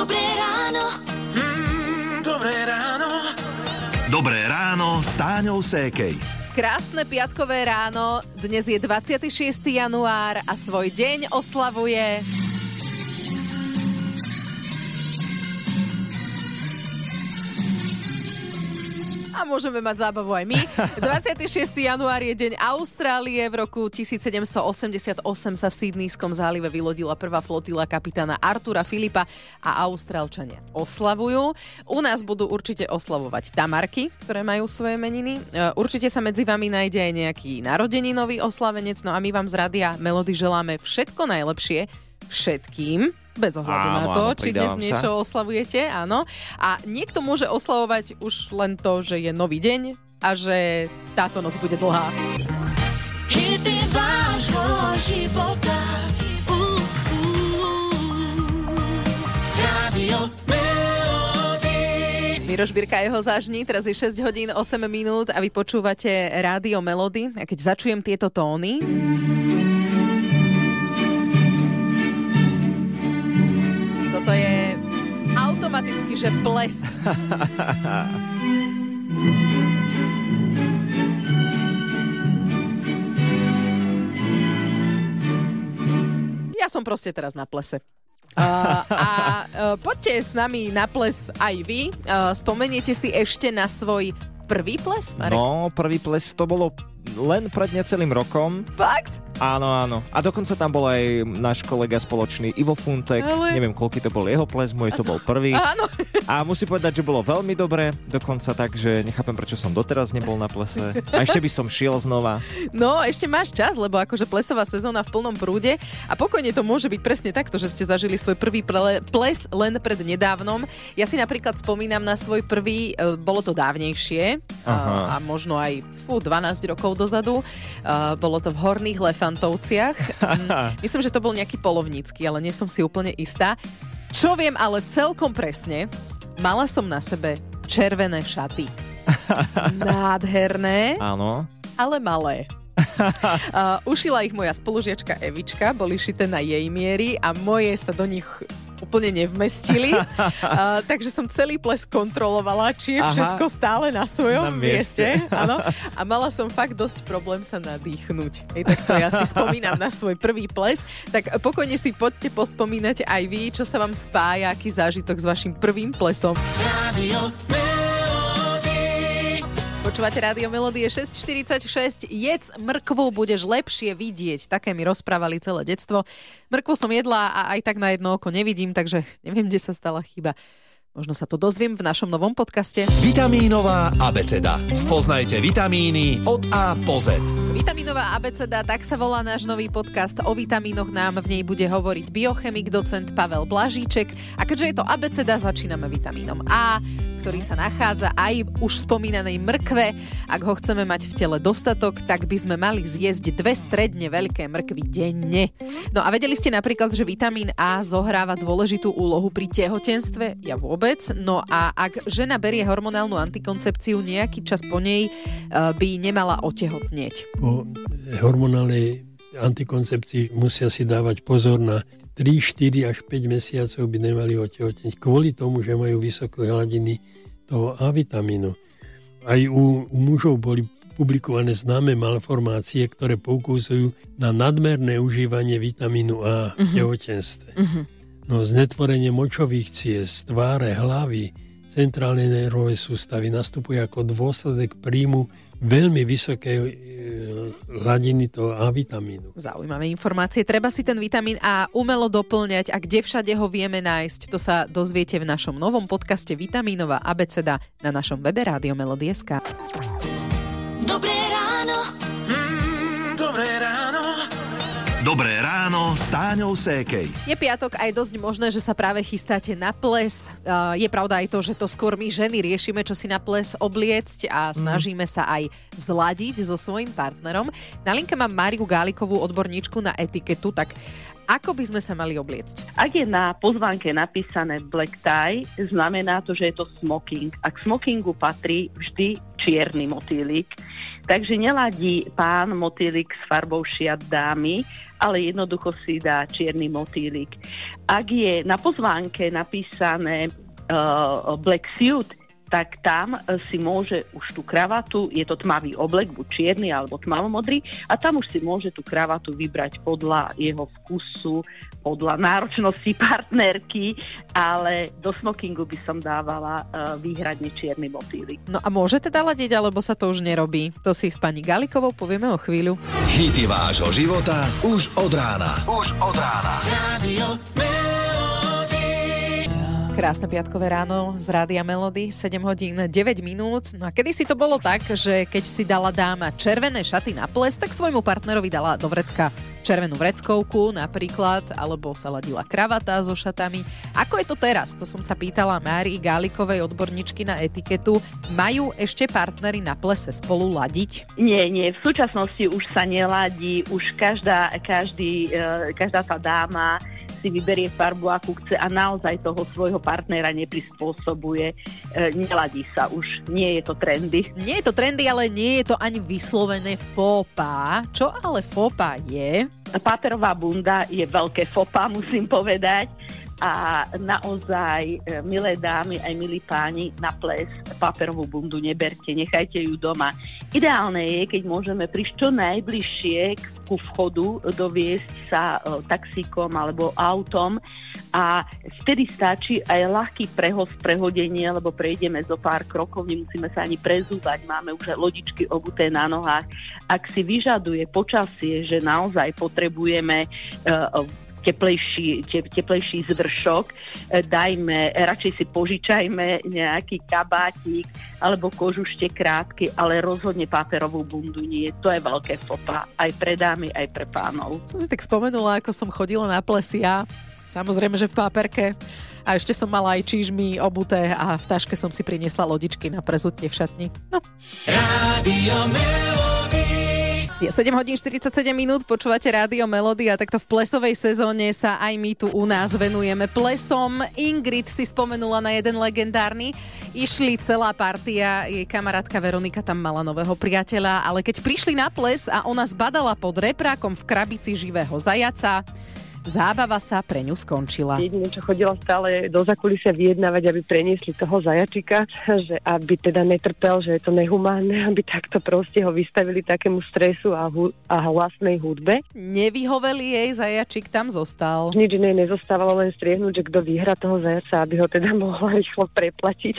Dobré ráno. Mm, dobré ráno. Dobré ráno s Táňou Sékej. Krásne piatkové ráno, dnes je 26. január a svoj deň oslavuje... A môžeme mať zábavu aj my. 26. január je deň Austrálie. V roku 1788 sa v Sydneyskom zálive vylodila prvá flotila kapitána Artura Filipa a Austrálčania oslavujú. U nás budú určite oslavovať Tamarky, ktoré majú svoje meniny. E, Určite sa medzi vami nájde aj nejaký narodeninový oslavenec. No a my vám z Radia Melody želáme všetko najlepšie všetkým, bez ohľadu Áno, na to, áno, či dnes sa. niečo oslavujete, áno. A niekto môže oslavovať už len to, že je nový deň a že táto noc bude dlhá. Hity vášho života. Uh, uh. Miroš Birka jeho zážni, teraz je 6 hodín 8 minút a vy počúvate rádio Melody. A keď začujem tieto tóny... že ples. Ja som proste teraz na plese. Uh, a uh, poďte s nami na ples aj vy. Uh, spomeniete si ešte na svoj prvý ples, Marek? No, prvý ples to bolo len pred necelým rokom. Fakt? Áno, áno. A dokonca tam bol aj náš kolega spoločný Ivo Funtek. Ale- Neviem, koľký to bol jeho ples, môj to bol prvý. Áno. A musím povedať, že bolo veľmi dobré, dokonca tak, že nechápem, prečo som doteraz nebol na plese. A ešte by som šiel znova. No, ešte máš čas, lebo akože plesová sezóna v plnom prúde a pokojne to môže byť presne takto, že ste zažili svoj prvý ple- ples len pred nedávnom. Ja si napríklad spomínam na svoj prvý, e, bolo to dávnejšie a, Aha. a možno aj fú, 12 rokov dozadu. A, bolo to v Horných Lefantovciach. Mm, Myslím, že to bol nejaký polovnícky, ale nie som si úplne istá. Čo viem ale celkom presne, mala som na sebe červené šaty. Nádherné Áno. ale malé. Uh, ušila ich moja spolužiačka Evička, boli šité na jej miery a moje sa do nich úplne nevmestili. Uh, takže som celý ples kontrolovala, či je Aha. všetko stále na svojom Na mieste. mieste. Áno. A mala som fakt dosť problém sa nadýchnuť. Hej, tak to ja si spomínam na svoj prvý ples. Tak pokojne si poďte pospomínať aj vy, čo sa vám spája, aký zážitok s vašim prvým plesom. Radio. Počúvate Rádio Melodie 646. Jedz mrkvu, budeš lepšie vidieť. Také mi rozprávali celé detstvo. Mrkvu som jedla a aj tak na jedno oko nevidím, takže neviem, kde sa stala chyba. Možno sa to dozviem v našom novom podcaste. Vitamínová abeceda. Spoznajte vitamíny od A po Z. Vitaminová abeceda, tak sa volá náš nový podcast. O vitamínoch nám v nej bude hovoriť biochemik, docent Pavel Blažíček. A keďže je to abeceda, začíname vitamínom A, ktorý sa nachádza aj v už spomínanej mrkve. Ak ho chceme mať v tele dostatok, tak by sme mali zjesť dve stredne veľké mrkvy denne. No a vedeli ste napríklad, že vitamín A zohráva dôležitú úlohu pri tehotenstve? Ja vôbec. No a ak žena berie hormonálnu antikoncepciu, nejaký čas po nej eh, by nemala otehotnieť. po hormonálnej antikoncepcii musia si dávať pozor na 3, 4 až 5 mesiacov by nemali otehotniť kvôli tomu, že majú vysoké hladiny toho A vitamínu. Aj u, u mužov boli publikované známe malformácie, ktoré poukazujú na nadmerné užívanie vitamínu A v tehotenstve. No znetvorenie močových ciest, tváre, hlavy, centrálnej nervovej sústavy nastupuje ako dôsledek príjmu veľmi vysokej e, hladiny toho A vitamínu. Zaujímavé informácie. Treba si ten vitamín A umelo doplňať a kde všade ho vieme nájsť, to sa dozviete v našom novom podcaste Vitamínová abeceda na našom webe Rádio Melody.sk. Dobré ráno. Dobré ráno s Táňou Sékej. Je piatok aj dosť možné, že sa práve chystáte na ples. Uh, Je pravda aj to, že to skôr my ženy riešime, čo si na ples obliecť a snažíme sa aj zladiť so svojím partnerom. Na linke mám Máriu Gálikovú, odborníčku na etiketu, tak ako by sme sa mali obliecť? Ak je na pozvánke napísané black tie, znamená to, že je to smoking. A k smokingu patrí vždy čierny motýlik. Takže neladí pán motýlik s farbou šiat dámy, ale jednoducho si dá čierny motýlik. Ak je na pozvánke napísané uh, black suit, tak tam e, si môže už tú kravatu, je to tmavý oblek, buď čierny alebo tmavomodrý, a tam už si môže tú kravatu vybrať podľa jeho vkusu, podľa náročnosti partnerky, ale do smokingu by som dávala uh, výhradne čierny motýlik. No a môže teda ladiť, alebo sa to už nerobí? To si s pani Galikovou povieme o chvíľu. Hity vášho života už od rána. Už od rána. Radio Krásne piatkové ráno z Rádia Melody, 7 hodín 9 minút. No a kedy si to bolo tak, že keď si dala dáma červené šaty na ples, tak svojmu partnerovi dala do vrecka červenú vreckovku napríklad, alebo sa ladila kravata so šatami. Ako je to teraz? To som sa pýtala Márii Gálikovej, odborníčky na etiketu. Majú ešte partnery na plese spolu ladiť? Nie, nie, v súčasnosti už sa neladí, už každá, každý, e, každá tá dáma si vyberie farbu, akú chce a naozaj toho svojho partnera neprispôsobuje. E, neladí sa už, nie je to trendy. Nie je to trendy, ale nie je to ani vyslovené fopa. Čo ale fopa je? Páterová bunda je veľké fopa, musím povedať a naozaj, e, milé dámy, aj milí páni, na ples paperovú bundu neberte, nechajte ju doma. Ideálne je, keď môžeme prísť čo najbližšie ku vchodu, doviesť sa e, taxíkom alebo autom a vtedy stačí aj ľahký prehoz, prehodenie, lebo prejdeme zo pár krokov, nemusíme sa ani prezúvať, máme už lodičky obuté na nohách. Ak si vyžaduje počasie, že naozaj potrebujeme uh, teplejší, te, teplejší zvršok, e, dajme, radšej si požičajme nejaký kabátik alebo kožušte krátky, ale rozhodne páperovú bundu nie. To je veľké fopa, aj pre dámy, aj pre pánov. Som si tak spomenula, ako som chodila na plesia, samozrejme, že v páperke. A ešte som mala aj čížmy obuté a v taške som si priniesla lodičky na prezutie v šatni. No. Radio Melody. Je 7 hodín 47 minút, počúvate Rádio Melody a takto v plesovej sezóne sa aj my tu u nás venujeme plesom. Ingrid si spomenula na jeden legendárny. Išli celá partia, jej kamarátka Veronika tam mala nového priateľa, ale keď prišli na ples a ona zbadala pod reprákom v krabici živého zajaca, zábava sa pre ňu skončila. Jedine, čo chodila stále do zakulisia vyjednávať, aby preniesli toho zajačika, že aby teda netrpel, že je to nehumánne, aby takto proste ho vystavili takému stresu a, hu- a hlasnej hudbe. Nevyhoveli jej, zajačik tam zostal. Nič iné nezostávalo len striehnúť, že kto vyhra toho zajaca, aby ho teda mohla rýchlo preplatiť.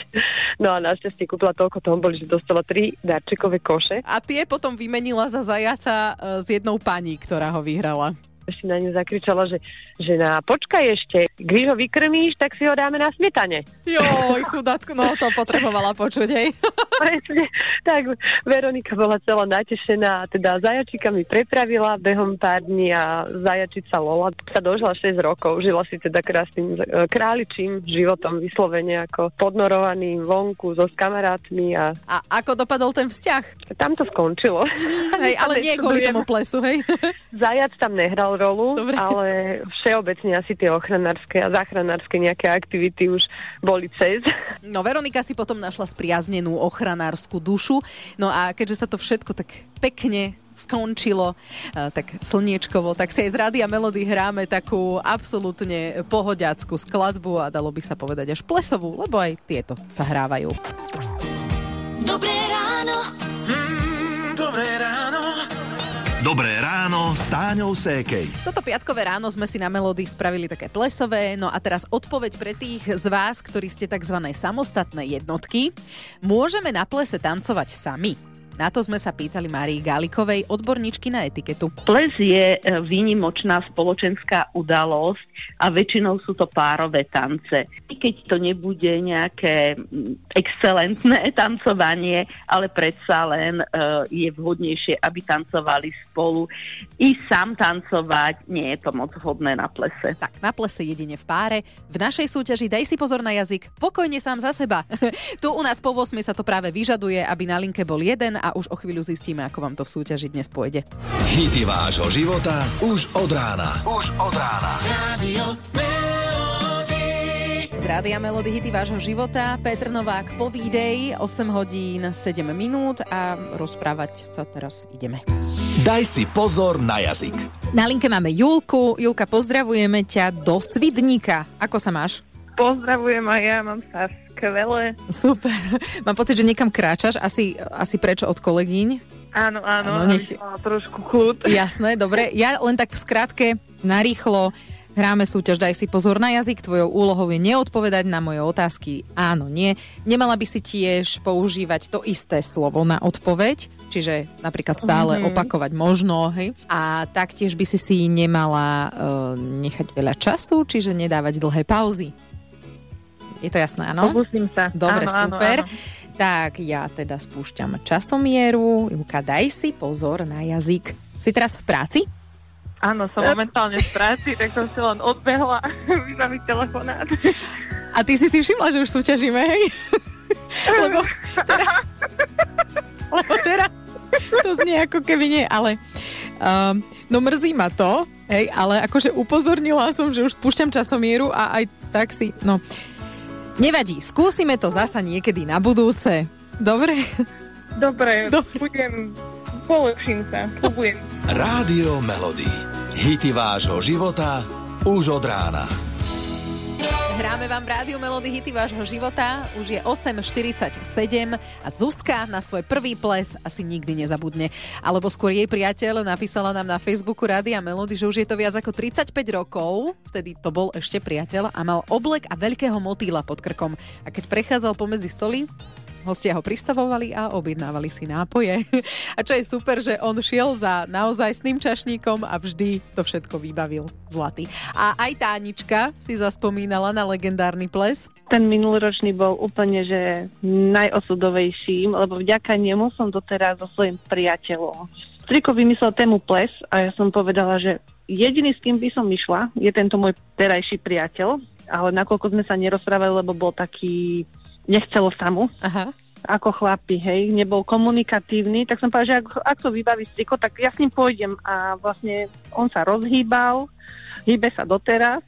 No a našťastie kúpila toľko toho boli, že dostala tri darčekové koše. A tie potom vymenila za zajaca e, s jednou pani, ktorá ho vyhrala. Ešte na ňu zakričala, že, že na počkaj ešte, když ho vykrmíš, tak si ho dáme na smetane. Joj, chudátku, no to potrebovala počuť, hej. Presne. Tak Veronika bola celá natešená, teda zajačika mi prepravila behom pár dní a zajačica Lola sa dožila 6 rokov, žila si teda krásnym e, králičím životom vyslovene ako podnorovaný vonku so s kamarátmi a A ako dopadol ten vzťah? tam to skončilo. Hej, ale nie kvôli tomu plesu, hej. Zajac tam nehral rolu, Dobre. ale všeobecne asi tie ochranárske a záchranárske nejaké aktivity už boli cez. No Veronika si potom našla spriaznenú ochranárskú dušu. No a keďže sa to všetko tak pekne skončilo, eh, tak slniečkovo, tak si aj z Rádia Melody hráme takú absolútne pohodiackú skladbu a dalo by sa povedať až plesovú, lebo aj tieto sa hrávajú. Dobré ráno. Mm, dobré ráno. Dobré ráno s Táňou Sékej. Toto piatkové ráno sme si na Melody spravili také plesové, no a teraz odpoveď pre tých z vás, ktorí ste tzv. samostatné jednotky. Môžeme na plese tancovať sami? Na to sme sa pýtali Márii Gálikovej, odborníčky na etiketu. Ples je e, výnimočná spoločenská udalosť a väčšinou sú to párové tance. I keď to nebude nejaké mm, excelentné tancovanie, ale predsa len e, je vhodnejšie, aby tancovali spolu. I sám tancovať nie je to moc vhodné na plese. Tak, na plese jedine v páre. V našej súťaži Daj si pozor na jazyk, pokojne sám za seba. tu u nás po 8 sa to práve vyžaduje, aby na linke bol jeden a už o chvíľu zistíme, ako vám to v súťaži dnes pôjde. Hity vášho života už od rána. Už od rána. Radio. Z Rádia Melody hity vášho života. Petr Novák, povídej, 8 hodín 7 minút a rozprávať sa teraz ideme. Daj si pozor na jazyk. Na linke máme Julku. Julka, pozdravujeme ťa do Svidníka. Ako sa máš? Pozdravujem aj ja, mám sa skvelé. Super. Mám pocit, že niekam kráčaš, asi, asi prečo od kolegyň. Áno, áno, Áno, nech- trošku kľud. Jasné, dobre. Ja len tak v skratke, narýchlo, hráme súťaž Daj si pozor na jazyk. Tvojou úlohou je neodpovedať na moje otázky áno, nie. Nemala by si tiež používať to isté slovo na odpoveď, čiže napríklad stále Mhm. opakovať možno, hej. A taktiež by si si nemala uh, nechať veľa času, čiže nedávať dlhé pauzy. Je to jasné, áno? Pokúsim sa. Dobre, áno, super. Áno, áno. Tak ja teda spúšťam časomieru. Julka, daj si pozor na jazyk. Si teraz v práci? áno, som momentálne v práci, tak som si len odbehla vybaviť telefonát. A ty si si všimla, že už súťažíme, hej? Lebo teraz, lebo teraz to znie ako keby nie, ale um, no mrzí ma to, hej, ale akože upozornila som, že už spúšťam časomieru a aj tak si, no nevadí, skúsime to zasa niekedy na budúce. Dobre? Dobre, Dobre. budem, polepším sa, slubujem. Rádio Melody. Hity vášho života už od rána. Hráme vám v Rádiu Melody hity vášho života. Už je 8.47 a Zuzka na svoj prvý ples asi nikdy nezabudne. Alebo skôr jej priateľ napísala nám na Facebooku Rádia Melody, že už je to viac ako 35 rokov, vtedy to bol ešte priateľ a mal oblek a veľkého motýla pod krkom. A keď prechádzal pomedzi stoly, hostia ho pristavovali a objednávali si nápoje. A čo je super, že on šiel za naozajstným čašníkom a vždy to všetko vybavil zlatý. A aj Tánička si zaspomínala na legendárny ples. Ten minuloročný bol úplne, že najosudovejším, lebo vďaka nemu som doteraz so svojím priateľom. Striko vymyslel tému ples a ja som povedala, že jediný, s kým by som išla, je tento môj terajší priateľ, ale nakoľko sme sa nerozprávali, lebo bol taký, nechcelo sa mu, Aha. ako chlapi, hej, nebol komunikatívny, tak som povedala, že ak, ak to vybaví striko, tak ja s ním pôjdem a vlastne on sa rozhýbal, hýbe sa doteraz,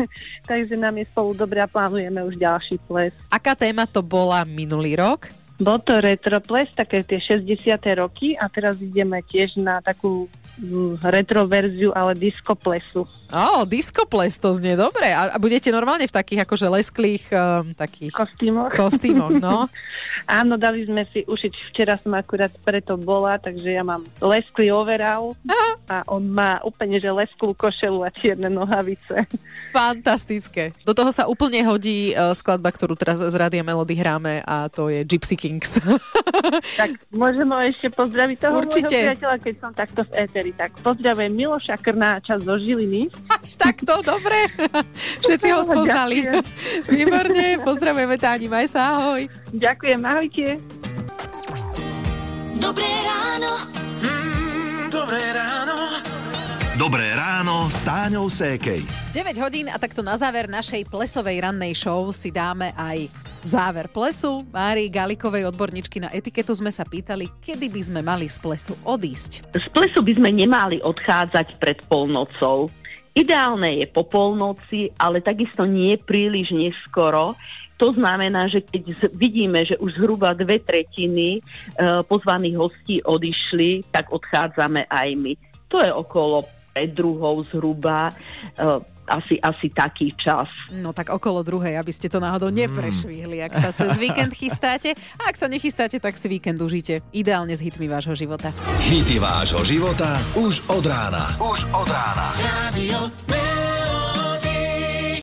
takže nám je spolu dobre a plánujeme už ďalší ples. Aká téma to bola minulý rok? Bol to retro ples, také tie 60. roky a teraz ideme tiež na takú mm, retro verziu, ale disco plesu. Ó, disco ples, to znie dobre. A, a budete normálne v takých akože lesklých um, takých Kostýmoch. kostýmoch, no? Áno, dali sme si ušiť, včera som akurát preto bola, takže ja mám lesklý overall a on má úplne, že lesklú košelu a čierne nohavice. Fantastické. Do toho sa úplne hodí uh, skladba, ktorú teraz z Rádia Melody hráme a to je Gypsy Kings. Tak môžem ho ešte pozdraviť toho Určite. môjho priateľa, keď som takto v éteri. Tak pozdravujem Miloša Krnáča zo Žiliny. Až takto, dobre. Všetci ho spoznali. Ďakujem. Výborne, pozdravujeme Táni, maj sa, ahoj. Ďakujem, ahojte. Dobré ráno. Mm, dobré ráno. Dobré ráno s Táňou Sékej. 9 hodín a takto na záver našej plesovej rannej show si dáme aj záver plesu. Márii Galikovej, odborníčky na etiketu, sme sa pýtali, kedy by sme mali z plesu odísť. Z plesu by sme nemali odchádzať pred polnocou. Ideálne je po polnoci, ale takisto nie príliš neskoro. To znamená, že keď vidíme, že už zhruba dve tretiny e, pozvaných hostí odišli, tak odchádzame aj my. To je okolo druhou zhruba, e, asi, asi taký čas. No tak okolo druhej, aby ste to náhodou neprešvihli, ak sa cez víkend chystáte. A ak sa nechystáte, tak si víkend užite. Ideálne s hitmi vášho života. Hity vášho života už od rána. Už od rána. Radio.